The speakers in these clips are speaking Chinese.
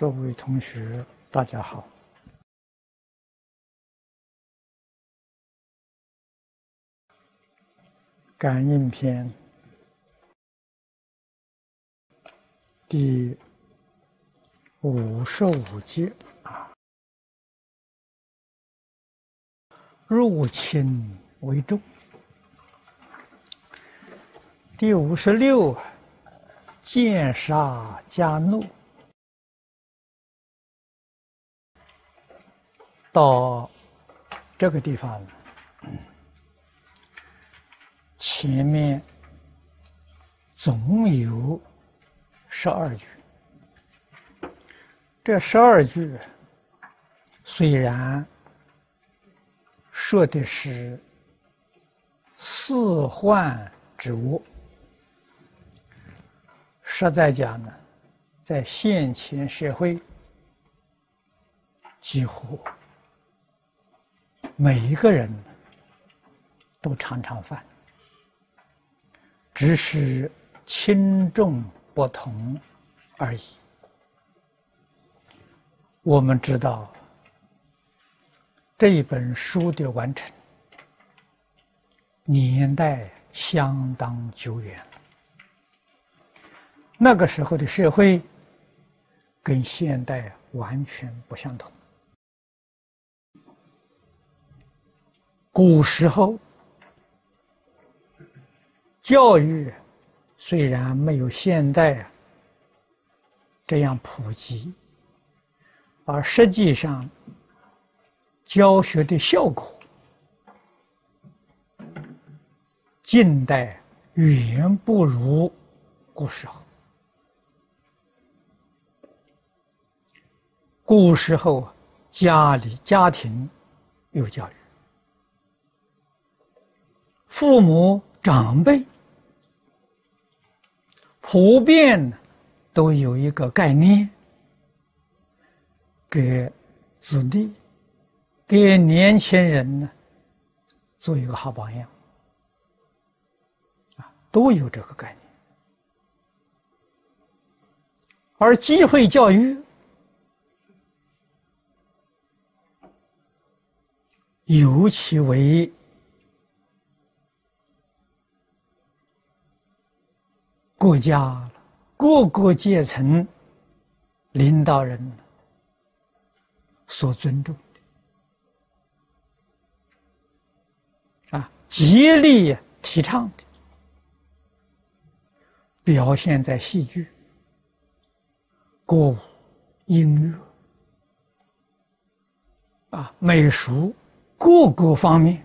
各位同学，大家好。感应篇第五十五节啊，入侵为重。第五十六，见杀加怒。到这个地方，前面总有十二句。这十二句虽然说的是四患之物，实在讲呢，在现前社会几乎。每一个人都常常犯，只是轻重不同而已。我们知道这本书的完成年代相当久远，那个时候的社会跟现代完全不相同。古时候，教育虽然没有现代这样普及，而实际上教学的效果，近代远不如古时候。古时候，家里家庭有教育。父母长辈普遍都有一个概念，给子弟、给年轻人呢做一个好榜样啊，都有这个概念。而机会教育尤其为。国家各个阶层领导人所尊重的啊，极力提倡的，表现在戏剧、歌舞、音乐啊、美术各个方面。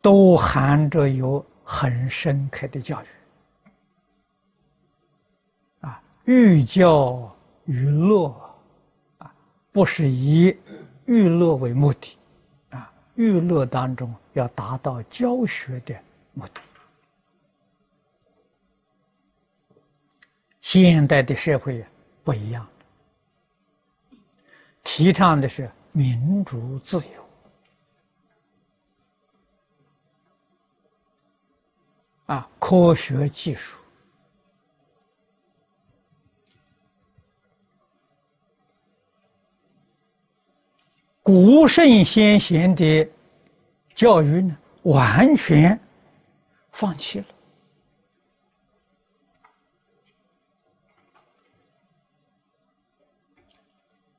都含着有很深刻的教育，啊，寓教于乐，啊，不是以娱乐为目的，啊，娱乐当中要达到教学的目的。现代的社会不一样，提倡的是民主自由。啊，科学技术，古圣先贤的教育呢，完全放弃了，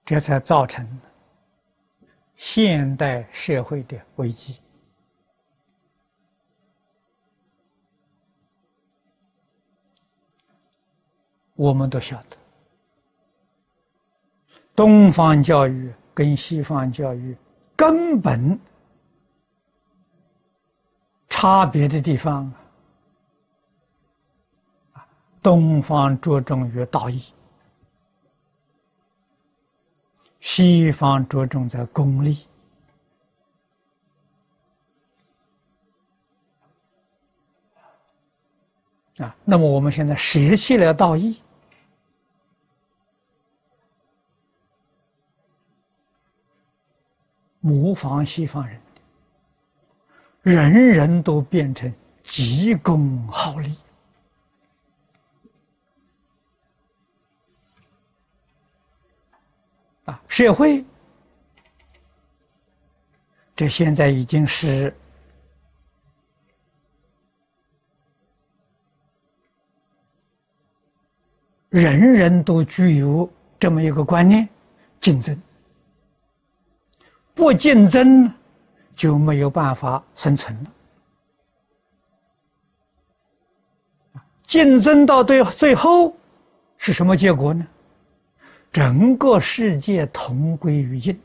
这才造成现代社会的危机。我们都晓得，东方教育跟西方教育根本差别的地方啊，东方着重于道义，西方着重在功利啊。那么我们现在舍弃了道义。模仿西方人人人都变成急功好利。啊社会这现在已经是人人都具有这么一个观念竞争。不竞争，就没有办法生存了。竞争到最最后是什么结果呢？整个世界同归于尽。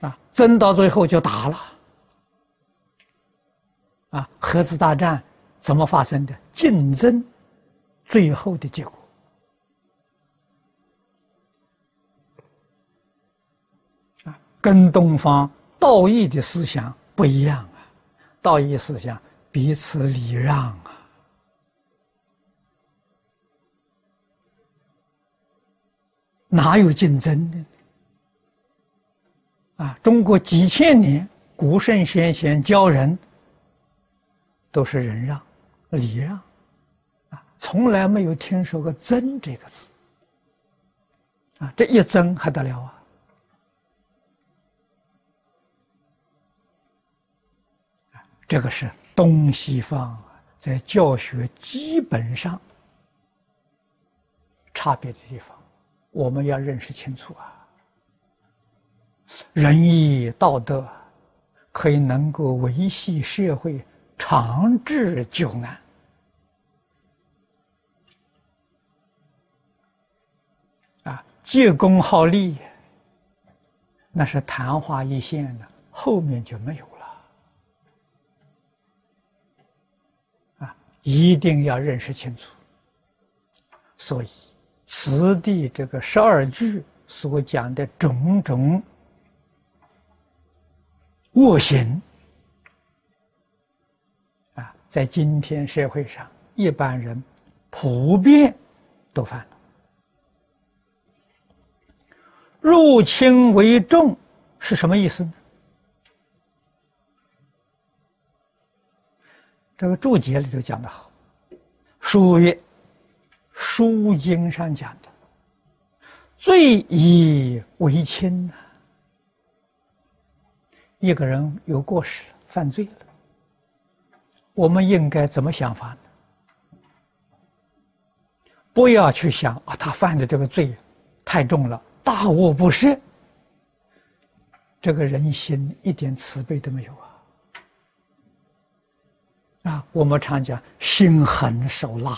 啊，争到最后就打了。啊，核子大战怎么发生的？竞争最后的结果。跟东方道义的思想不一样啊。道义思想，彼此礼让啊，哪有竞争的？啊，中国几千年古圣先贤教人都是忍让、礼让，啊，从来没有听说过争这个字，啊，这一争还得了啊！这个是东西方在教学基本上差别的地方，我们要认识清楚啊。仁义道德可以能够维系社会长治久安啊，借功好利那是昙花一现的，后面就没有了。一定要认识清楚，所以此地这个十二句所讲的种种恶行啊，在今天社会上，一般人普遍都犯了。入轻为重是什么意思呢？这个注解里头讲的好，书曰：“书经上讲的，罪以为轻呐。一个人有过失，犯罪了，我们应该怎么想法呢？不要去想啊，他犯的这个罪太重了，大恶不赦。这个人心一点慈悲都没有啊。”啊，我们常讲心狠手辣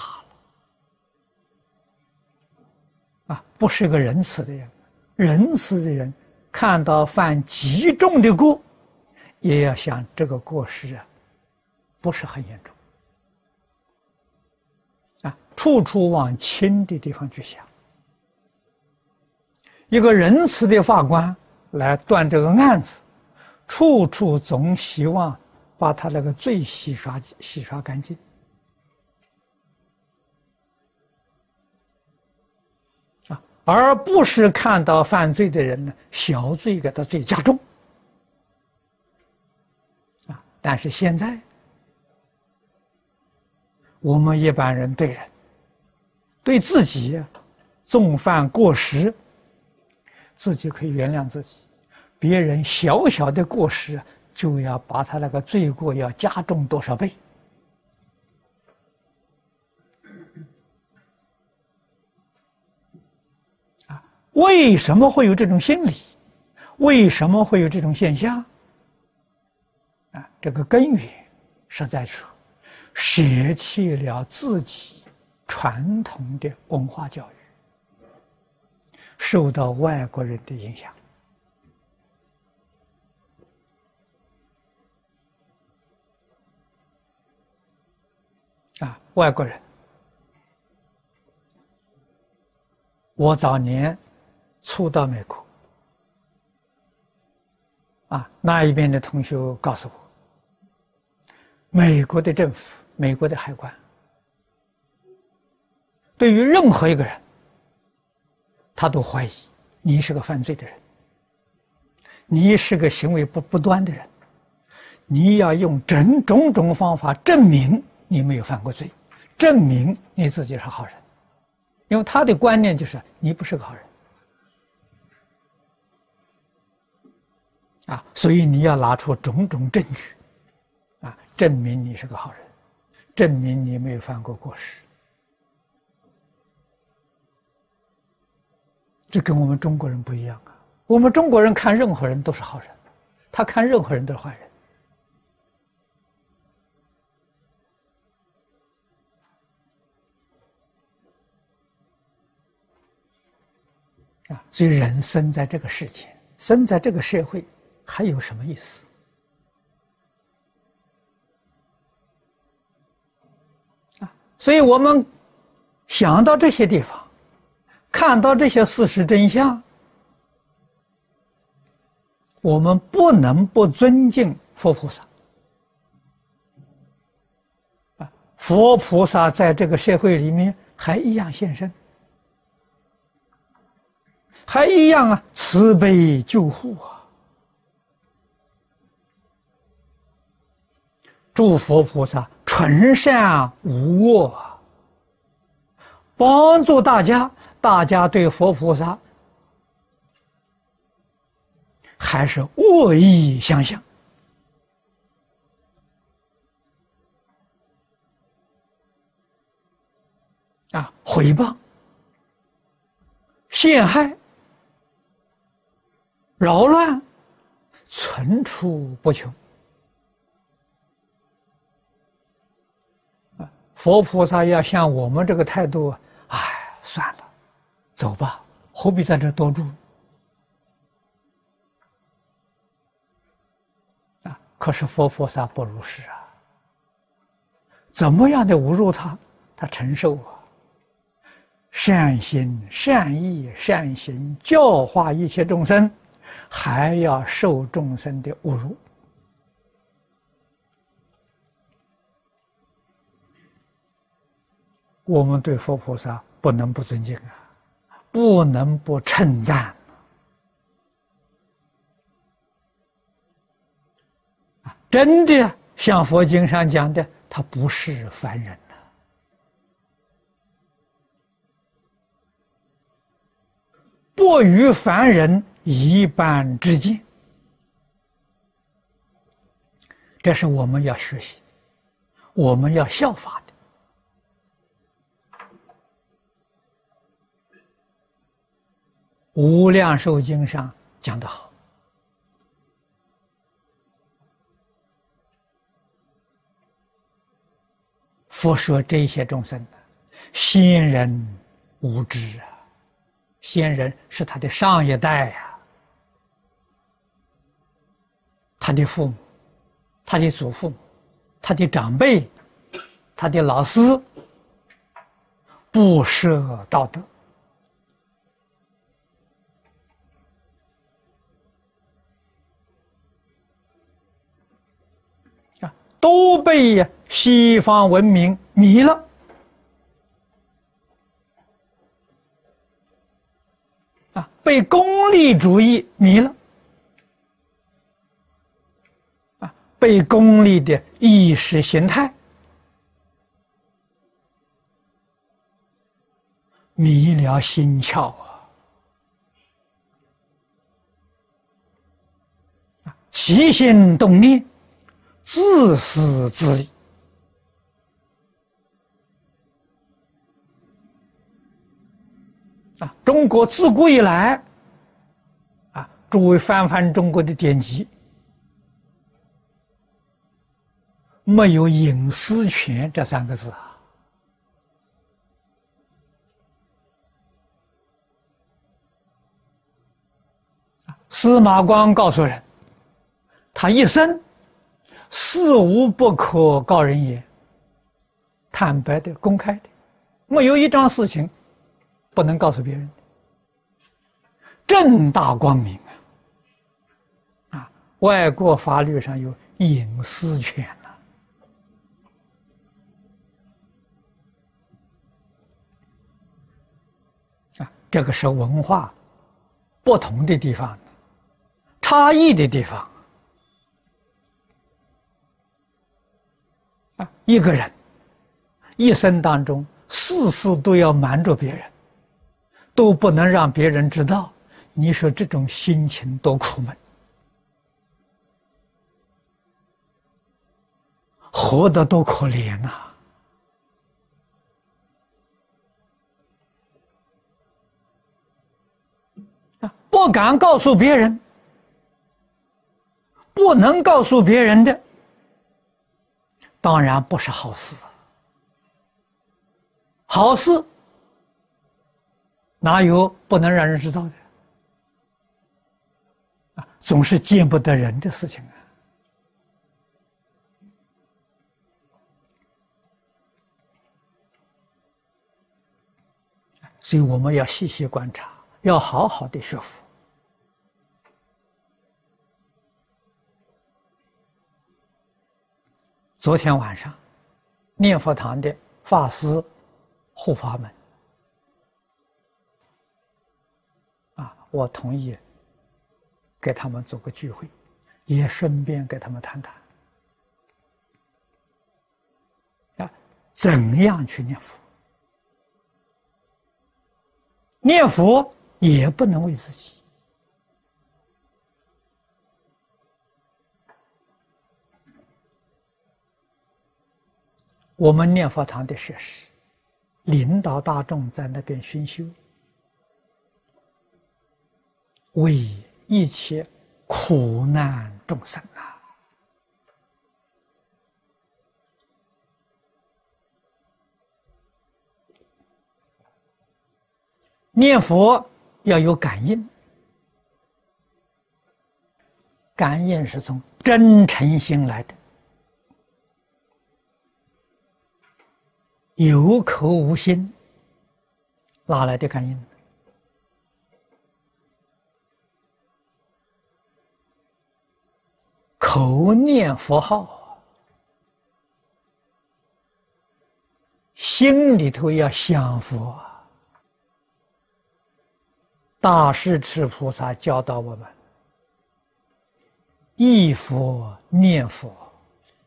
了，啊，不是个仁慈的人。仁慈的人看到犯极重的过，也要想这个过失啊，不是很严重。啊，处处往轻的地方去想。一个仁慈的法官来断这个案子，处处总希望。把他那个罪洗刷洗刷干净，啊，而不是看到犯罪的人呢，小罪给他罪加重，啊，但是现在我们一般人对人，对自己纵犯过失，自己可以原谅自己，别人小小的过失。就要把他那个罪过要加重多少倍？啊，为什么会有这种心理？为什么会有这种现象？啊，这个根源是在说，舍弃了自己传统的文化教育，受到外国人的影响。啊，外国人，我早年初到美国，啊，那一边的同学告诉我，美国的政府、美国的海关，对于任何一个人，他都怀疑你是个犯罪的人，你是个行为不不端的人，你要用整种种方法证明。你没有犯过罪，证明你自己是好人。因为他的观念就是你不是个好人啊，所以你要拿出种种证据啊，证明你是个好人，证明你没有犯过过失。这跟我们中国人不一样啊！我们中国人看任何人都是好人，他看任何人都是坏人啊！所以人生在这个世界，生在这个社会，还有什么意思啊？所以我们想到这些地方。看到这些事实真相，我们不能不尊敬佛菩萨。啊，佛菩萨在这个社会里面还一样现身，还一样啊，慈悲救护啊！诸佛菩萨纯善无恶，帮助大家。大家对佛菩萨还是恶意相向啊，诽谤、陷害、扰乱，层出不穷！佛菩萨要像我们这个态度，哎，算了。走吧，何必在这多住？啊！可是佛菩萨不如是啊，怎么样的侮辱他，他承受啊。善心、善意、善行教化一切众生，还要受众生的侮辱。我们对佛菩萨不能不尊敬啊！不能不称赞啊！真的像佛经上讲的，他不是凡人呐，不与凡人一般之见，这是我们要学习的，我们要效法的。无量寿经上讲得好，佛说这些众生，先人无知啊，先人是他的上一代呀，他的父母，他的祖父，他的长辈，他的老师，不舍道德。都被西方文明迷了啊！被功利主义迷了被功利的意识形态迷了心窍啊！起心动念。自私自利啊！中国自古以来啊，诸位翻翻中国的典籍，没有隐私权这三个字啊。司马光告诉人，他一生。事无不可告人言，坦白的、公开的，没有一桩事情不能告诉别人正大光明啊！啊，外国法律上有隐私权这个是文化不同的地方，差异的地方啊。一个人一生当中，事事都要瞒着别人，都不能让别人知道，你说这种心情多苦闷，活得多可怜呐！啊，不敢告诉别人，不能告诉别人的，当然不是好事。好事哪有不能让人知道的？啊，总是见不得人的事情啊！所以我们要细细观察，要好好的学佛。昨天晚上，念佛堂的法师。护法们啊，我同意给他们做个聚会，也顺便给他们谈谈啊，怎样去念佛？念佛也不能为自己，我们念佛堂的设施。领导大众在那边熏修，为一切苦难众生啊！念佛要有感应，感应是从真诚心来的。有口无心，哪来的感应？口念佛号，心里头要想佛。大势至菩萨教导我们：忆佛念佛，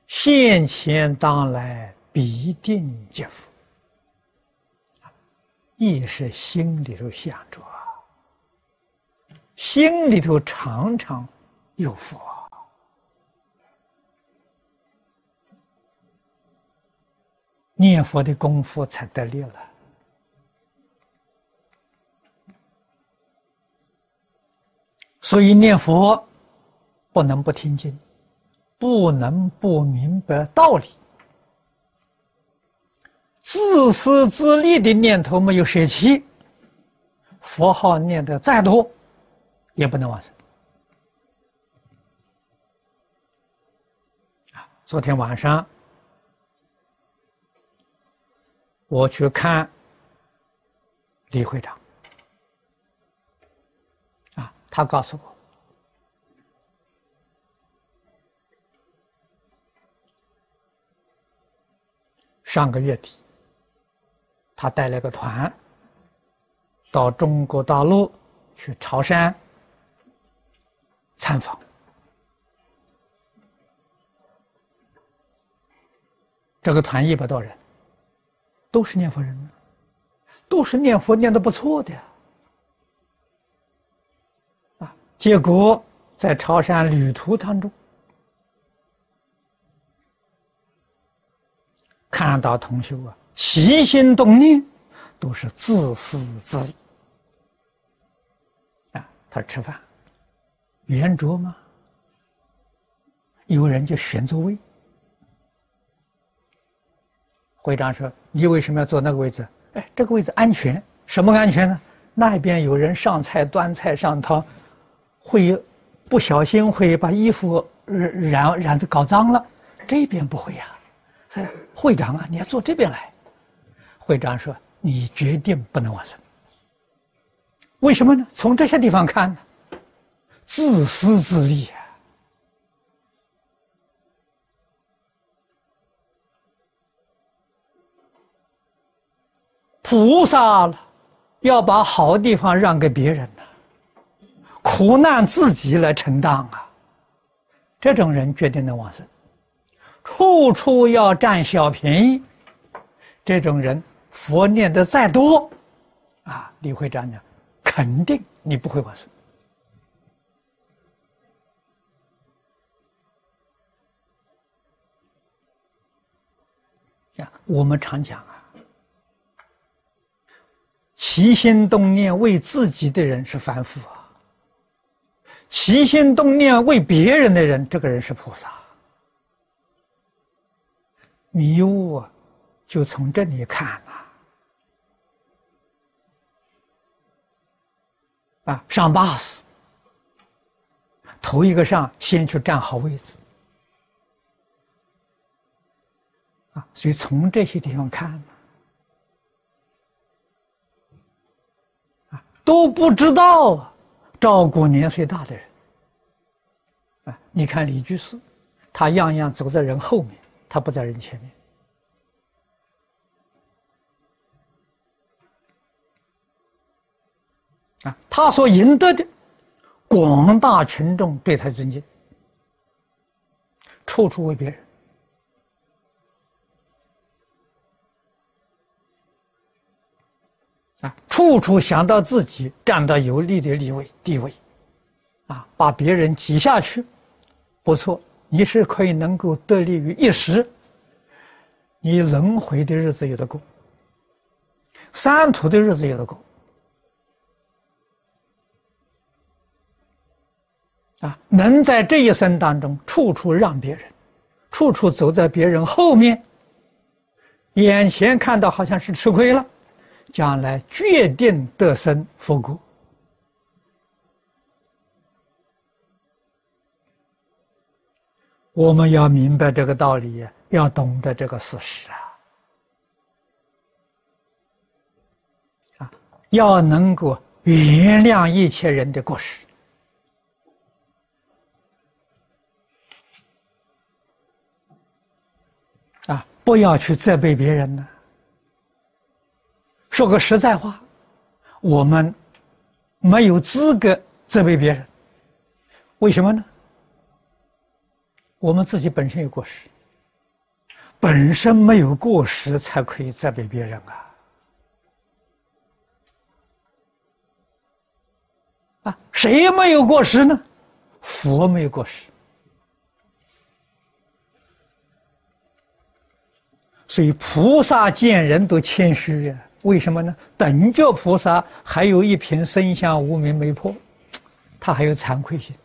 现前当来。必定接福，亦是心里头想着，心里头常常有佛，念佛的功夫才得力了。所以念佛不能不听经，不能不明白道理。自私自利的念头没有舍弃，佛号念的再多，也不能往生。啊，昨天晚上我去看李会长，啊，他告诉我，上个月底。他带了个团到中国大陆去潮汕参访，这个团一百多人，都是念佛人，都是念佛念的不错的啊。结果在潮汕旅途当中，看到同修啊。起心动念都是自私自利啊！他吃饭圆桌吗？有人就选座位。会长说：“你为什么要坐那个位置？哎，这个位置安全。什么安全呢？那边有人上菜端菜上汤，会不小心会把衣服染染的搞脏了。这边不会呀。所以会长啊，你要坐这边来。”会长说：“你决定不能往生，为什么呢？从这些地方看呢，自私自利啊！菩萨了，要把好地方让给别人呢，苦难自己来承担啊！这种人决定能往生，处处要占小便宜，这种人。”佛念的再多，啊，李会长讲，肯定你不会往生。啊，我们常讲啊，起心动念为自己的人是凡夫啊，起心动念为别人的人，这个人是菩萨。迷雾啊，就从这里看呐。啊，上巴士，头一个上，先去占好位置。啊，所以从这些地方看，啊，都不知道照顾年岁大的人。啊，你看李居士，他样样走在人后面。他不在人前面啊，他所赢得的广大群众对他尊敬，处处为别人。啊，处处想到自己占到有利的地位地位，啊，把别人挤下去，不错。你是可以能够得利于一时，你轮回的日子有的过，三途的日子有的过，啊，能在这一生当中处处让别人，处处走在别人后面，眼前看到好像是吃亏了，将来决定得生佛果。我们要明白这个道理，要懂得这个事实啊！啊，要能够原谅一切人的过失啊，不要去责备别人呢。说个实在话，我们没有资格责备别人，为什么呢？我们自己本身有过失，本身没有过失才可以责备别人啊！啊，谁没有过失呢？佛没有过失，所以菩萨见人都谦虚呀。为什么呢？等觉菩萨还有一瓶生相无名没破，他还有惭愧心。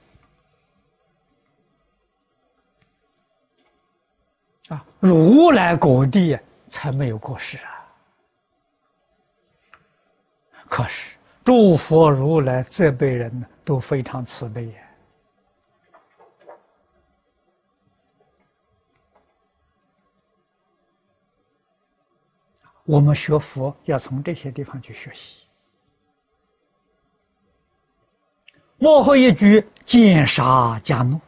啊，如来果地才没有过失啊！可是诸佛如来这辈人都非常慈悲呀。我们学佛要从这些地方去学习。幕后一句见杀加怒。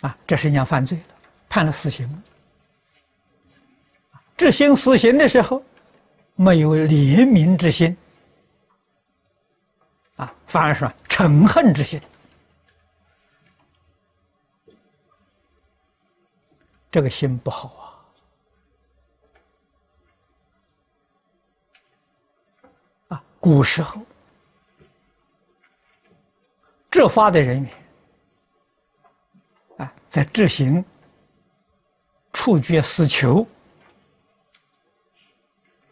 啊，这是人家犯罪了，判了死刑。执行死刑的时候，没有怜悯之心，啊，反而说嗔恨之心。这个心不好啊！啊，古时候执法的人员。在执行处决死囚，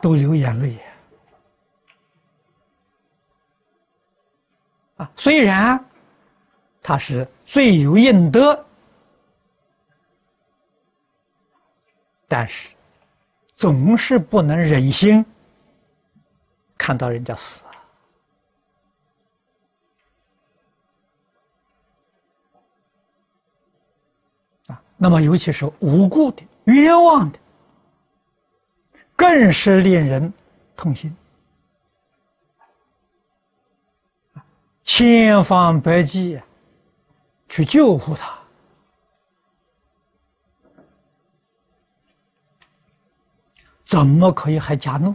都流眼泪啊！虽然他是罪有应得，但是总是不能忍心看到人家死啊。那么，尤其是无辜的、冤枉的，更是令人痛心，千方百计去救护他，怎么可以还加怒？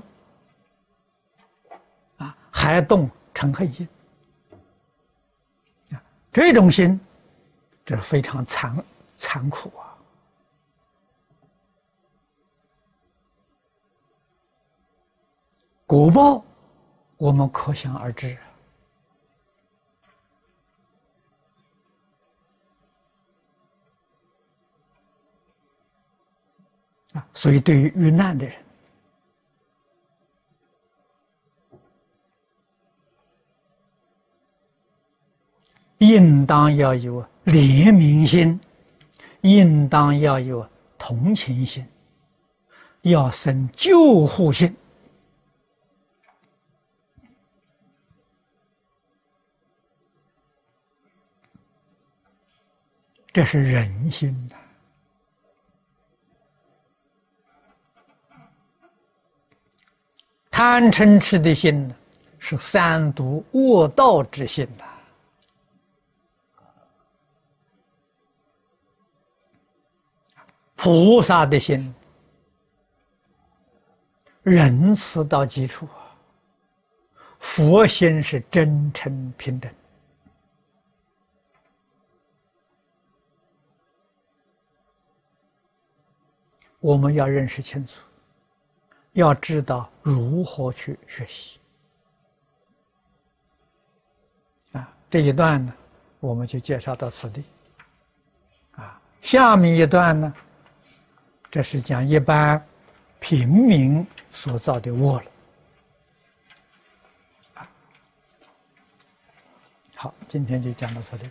啊，还动嗔恨心？这种心，这是非常残。残酷啊！果报，我们可想而知啊。所以，对于遇难的人，应当要有怜悯心，应当要有同情心，要生救护心。这是人心的。贪嗔痴的心呢，是三毒恶道之心呐。菩萨的心，仁慈到极处啊！佛心是真诚平等。我们要认识清楚，要知道如何去学习。啊，这一段呢，我们就介绍到此地。啊，下面一段呢，这是讲一般平民所造的恶了。好，今天就讲到这里。